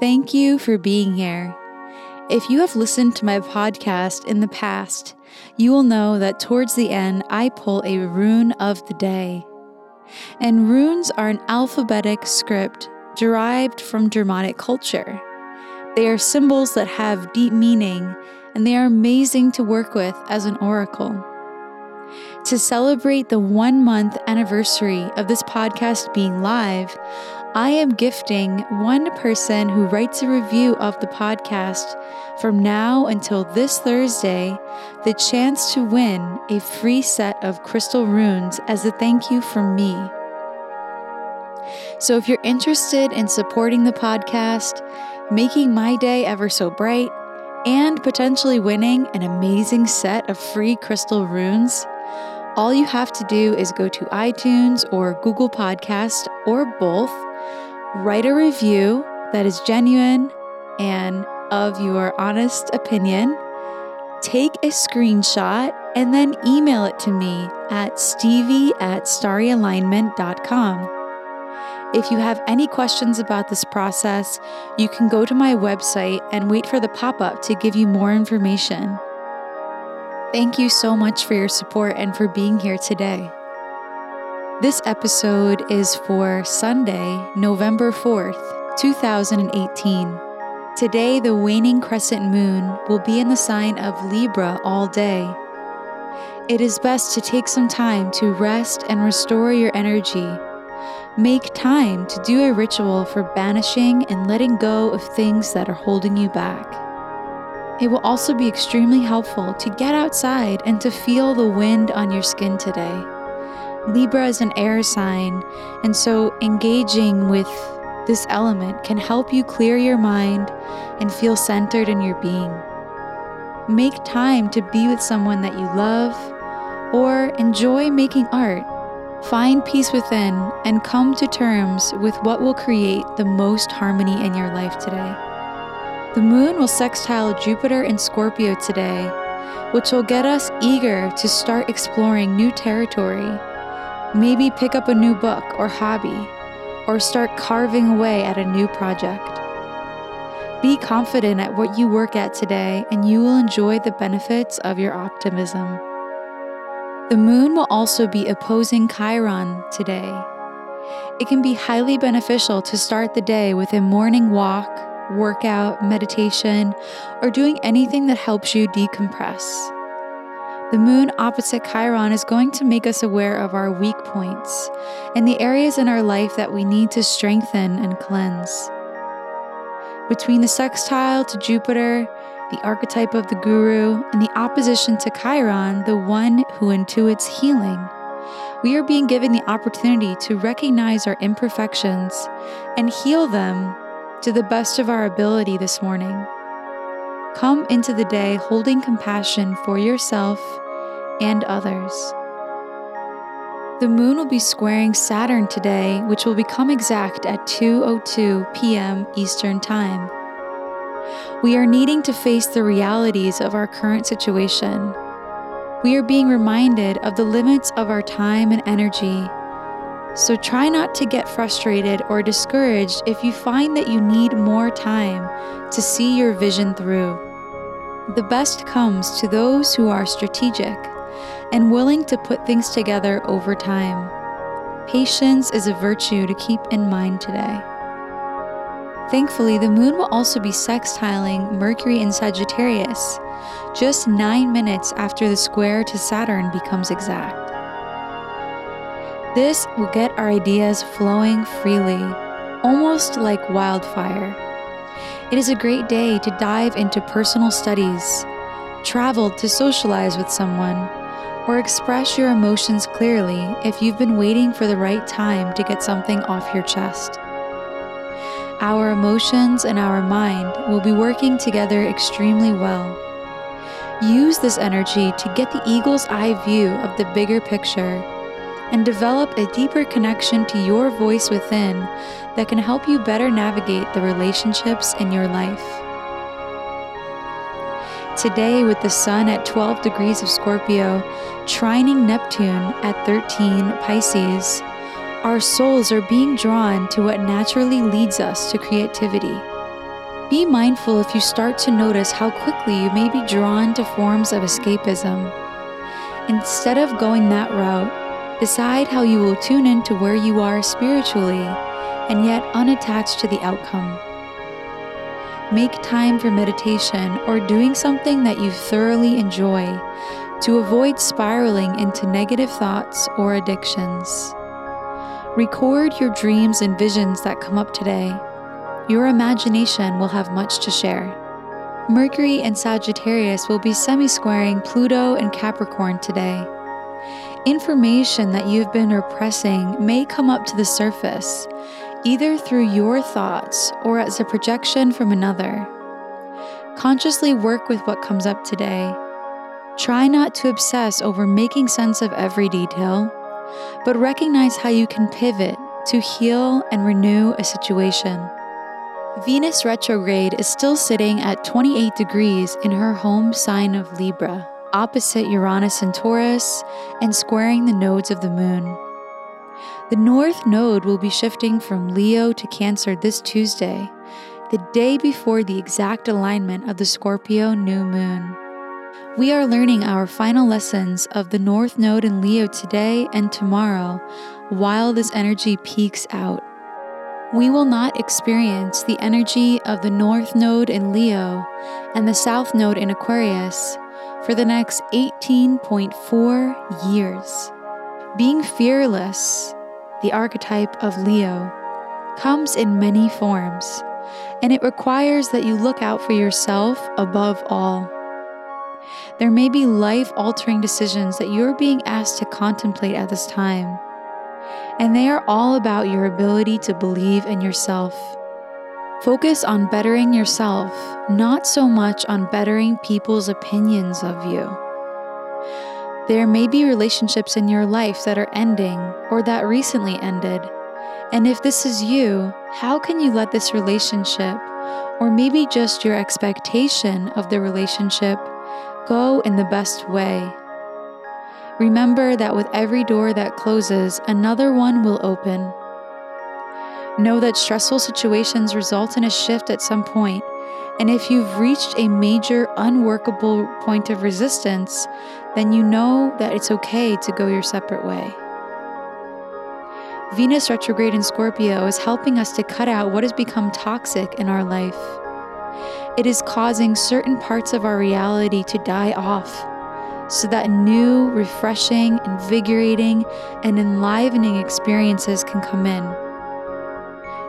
Thank you for being here. If you have listened to my podcast in the past, you will know that towards the end I pull a rune of the day. And runes are an alphabetic script derived from Germanic culture. They are symbols that have deep meaning and they are amazing to work with as an oracle. To celebrate the one month anniversary of this podcast being live, I am gifting one person who writes a review of the podcast from now until this Thursday the chance to win a free set of crystal runes as a thank you from me. So if you're interested in supporting the podcast, making my day ever so bright, and potentially winning an amazing set of free crystal runes, all you have to do is go to iTunes or Google Podcast or both write a review that is genuine and of your honest opinion. Take a screenshot and then email it to me at stevie at starryalignment.com. If you have any questions about this process, you can go to my website and wait for the pop up to give you more information. Thank you so much for your support and for being here today. This episode is for Sunday, November 4th, 2018. Today, the waning crescent moon will be in the sign of Libra all day. It is best to take some time to rest and restore your energy. Make time to do a ritual for banishing and letting go of things that are holding you back. It will also be extremely helpful to get outside and to feel the wind on your skin today. Libra is an air sign, and so engaging with this element can help you clear your mind and feel centered in your being. Make time to be with someone that you love or enjoy making art. Find peace within and come to terms with what will create the most harmony in your life today. The moon will sextile Jupiter in Scorpio today, which will get us eager to start exploring new territory Maybe pick up a new book or hobby, or start carving away at a new project. Be confident at what you work at today, and you will enjoy the benefits of your optimism. The moon will also be opposing Chiron today. It can be highly beneficial to start the day with a morning walk, workout, meditation, or doing anything that helps you decompress. The moon opposite Chiron is going to make us aware of our weak points and the areas in our life that we need to strengthen and cleanse. Between the sextile to Jupiter, the archetype of the guru, and the opposition to Chiron, the one who intuits healing, we are being given the opportunity to recognize our imperfections and heal them to the best of our ability this morning. Come into the day holding compassion for yourself and others. The moon will be squaring Saturn today, which will become exact at 2:02 p.m. Eastern Time. We are needing to face the realities of our current situation. We are being reminded of the limits of our time and energy. So try not to get frustrated or discouraged if you find that you need more time to see your vision through. The best comes to those who are strategic and willing to put things together over time. Patience is a virtue to keep in mind today. Thankfully, the moon will also be sextiling Mercury in Sagittarius just nine minutes after the square to Saturn becomes exact. This will get our ideas flowing freely, almost like wildfire. It is a great day to dive into personal studies, travel to socialize with someone, or express your emotions clearly if you've been waiting for the right time to get something off your chest. our emotions and our mind will be working together extremely well. Use this energy to get the eagle's eye view of the bigger picture and develop a deeper connection to your voice within that can help you better navigate the relationships in your life. Today, with the Sun at 12 degrees of Scorpio, trining Neptune at 13 Pisces, our souls are being drawn to what naturally leads us to creativity. Be mindful if you start to notice how quickly you may be drawn to forms of escapism. Instead of going that route, decide how you will tune into where you are spiritually and yet unattached to the outcome. Make time for meditation or doing something that you thoroughly enjoy to avoid spiraling into negative thoughts or addictions. Record your dreams and visions that come up today. Your imagination will have much to share. Mercury and Sagittarius will be semi squaring Pluto and Capricorn today. Information that you've been repressing may come up to the surface, either through your thoughts or as a projection from another. Consciously work with what comes up today. Try not to obsess over making sense of every detail, but recognize how you can pivot to heal and renew a situation. Venus retrograde is still sitting at 28 degrees in her home sign of Libra, opposite Uranus and Taurus, and squaring the nodes of the moon. The North Node will be shifting from Leo to Cancer this Tuesday, the day before the exact alignment of the Scorpio new moon. We are learning our final lessons of the North Node in Leo today and tomorrow while this energy peaks out. We will not experience the energy of the North Node in Leo and the South Node in Aquarius for the next 18.4 years. Being fearless the archetype of Leo, comes in many forms, and it requires that you look out for yourself above all. There may be life altering decisions that you're being asked to contemplate at this time, and they are all about your ability to believe in yourself. Focus on bettering yourself, not so much on bettering people's opinions of you. There may be relationships in your life that are ending or that recently ended. And if this is you, how can you let this relationship, or maybe just your expectation of the relationship, go in the best way? Remember that with every door that closes, another one will open. Know that stressful situations result in a shift at some point, and if you've reached a major unworkable point of resistance, then you know that it's okay to go your separate way. Venus retrograde in Scorpio is helping us to cut out what has become toxic in our life. It is causing certain parts of our reality to die off so that new, refreshing, invigorating, and enlivening experiences can come in.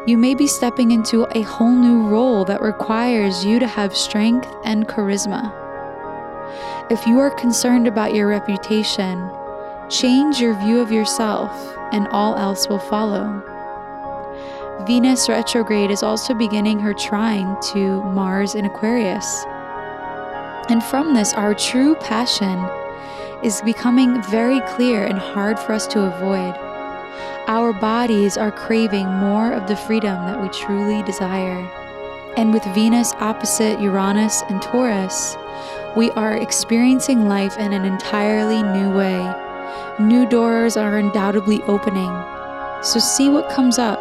You may be stepping into a whole new role that requires you to have strength and charisma. If you are concerned about your reputation, change your view of yourself, and all else will follow. Venus retrograde is also beginning her trine to Mars in Aquarius. And from this, our true passion is becoming very clear and hard for us to avoid. Our bodies are craving more of the freedom that we truly desire. And with Venus opposite Uranus and Taurus, we are experiencing life in an entirely new way. New doors are undoubtedly opening. So see what comes up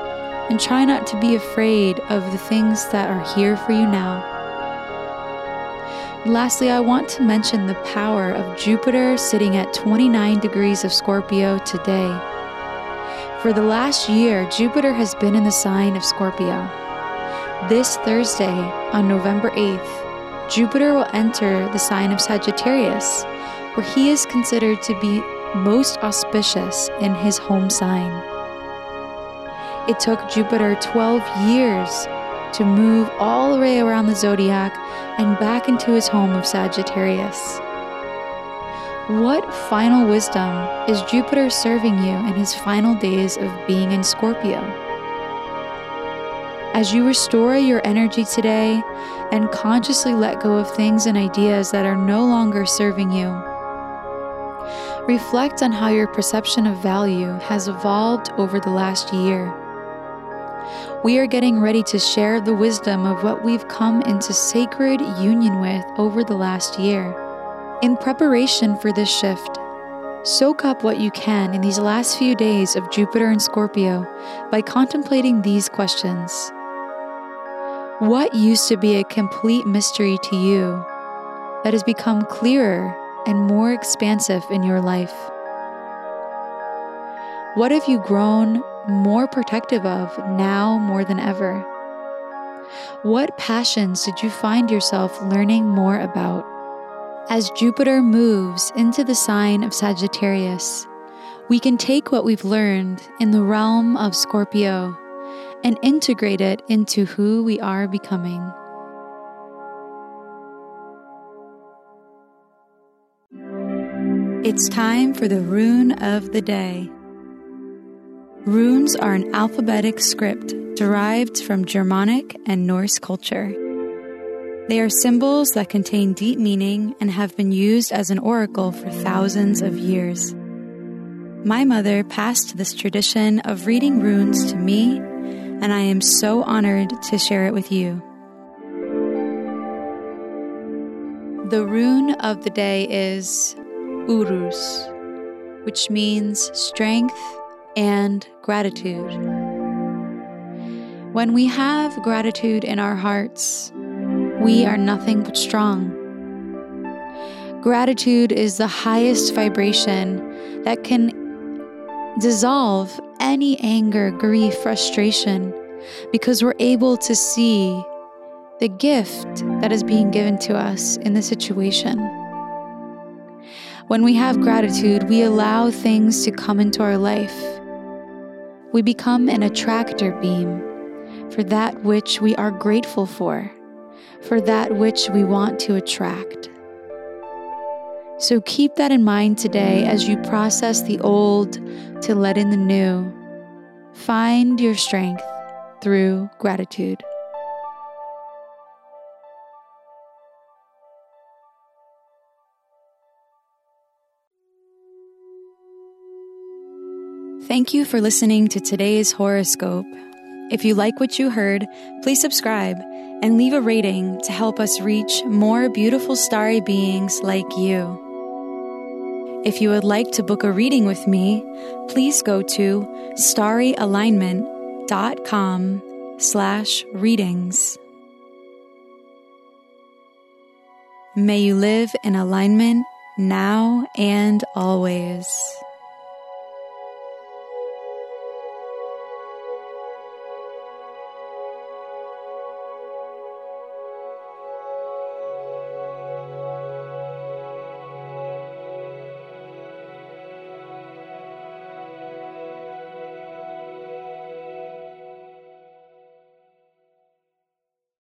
and try not to be afraid of the things that are here for you now. Lastly, I want to mention the power of Jupiter sitting at 29 degrees of Scorpio today. For the last year, Jupiter has been in the sign of Scorpio. This Thursday, on November 8th, Jupiter will enter the sign of Sagittarius, where he is considered to be most auspicious in his home sign. It took Jupiter 12 years to move all the way around the zodiac and back into his home of Sagittarius. What final wisdom is Jupiter serving you in his final days of being in Scorpio? As you restore your energy today and consciously let go of things and ideas that are no longer serving you, reflect on how your perception of value has evolved over the last year. We are getting ready to share the wisdom of what we've come into sacred union with over the last year. In preparation for this shift, soak up what you can in these last few days of Jupiter and Scorpio by contemplating these questions. What used to be a complete mystery to you that has become clearer and more expansive in your life? What have you grown more protective of now more than ever? What passions did you find yourself learning more about? As Jupiter moves into the sign of Sagittarius, we can take what we've learned in the realm of Scorpio and integrate it into who we are becoming. It's time for the rune of the day. Runes are an alphabetic script derived from Germanic and Norse culture. They are symbols that contain deep meaning and have been used as an oracle for thousands of years. My mother passed this tradition of reading runes to me, and I am so honored to share it with you. The rune of the day is Uruz, which means strength and gratitude. When we have gratitude in our hearts, we are nothing but strong. Gratitude is the highest vibration that can dissolve any anger, grief, frustration, because we're able to see the gift that is being given to us in the situation. When we have gratitude, we allow things to come into our life. We become an attractor beam for that which we are grateful for, for that which we want to attract. So keep that in mind today as you process the old to let in the new. Find your strength through gratitude. Thank you for listening to today's horoscope. If you like what you heard, please subscribe and leave a rating to help us reach more beautiful starry beings like you. If you would like to book a reading with me, please go to starryalignment.com slash readings. May you live in alignment now and always.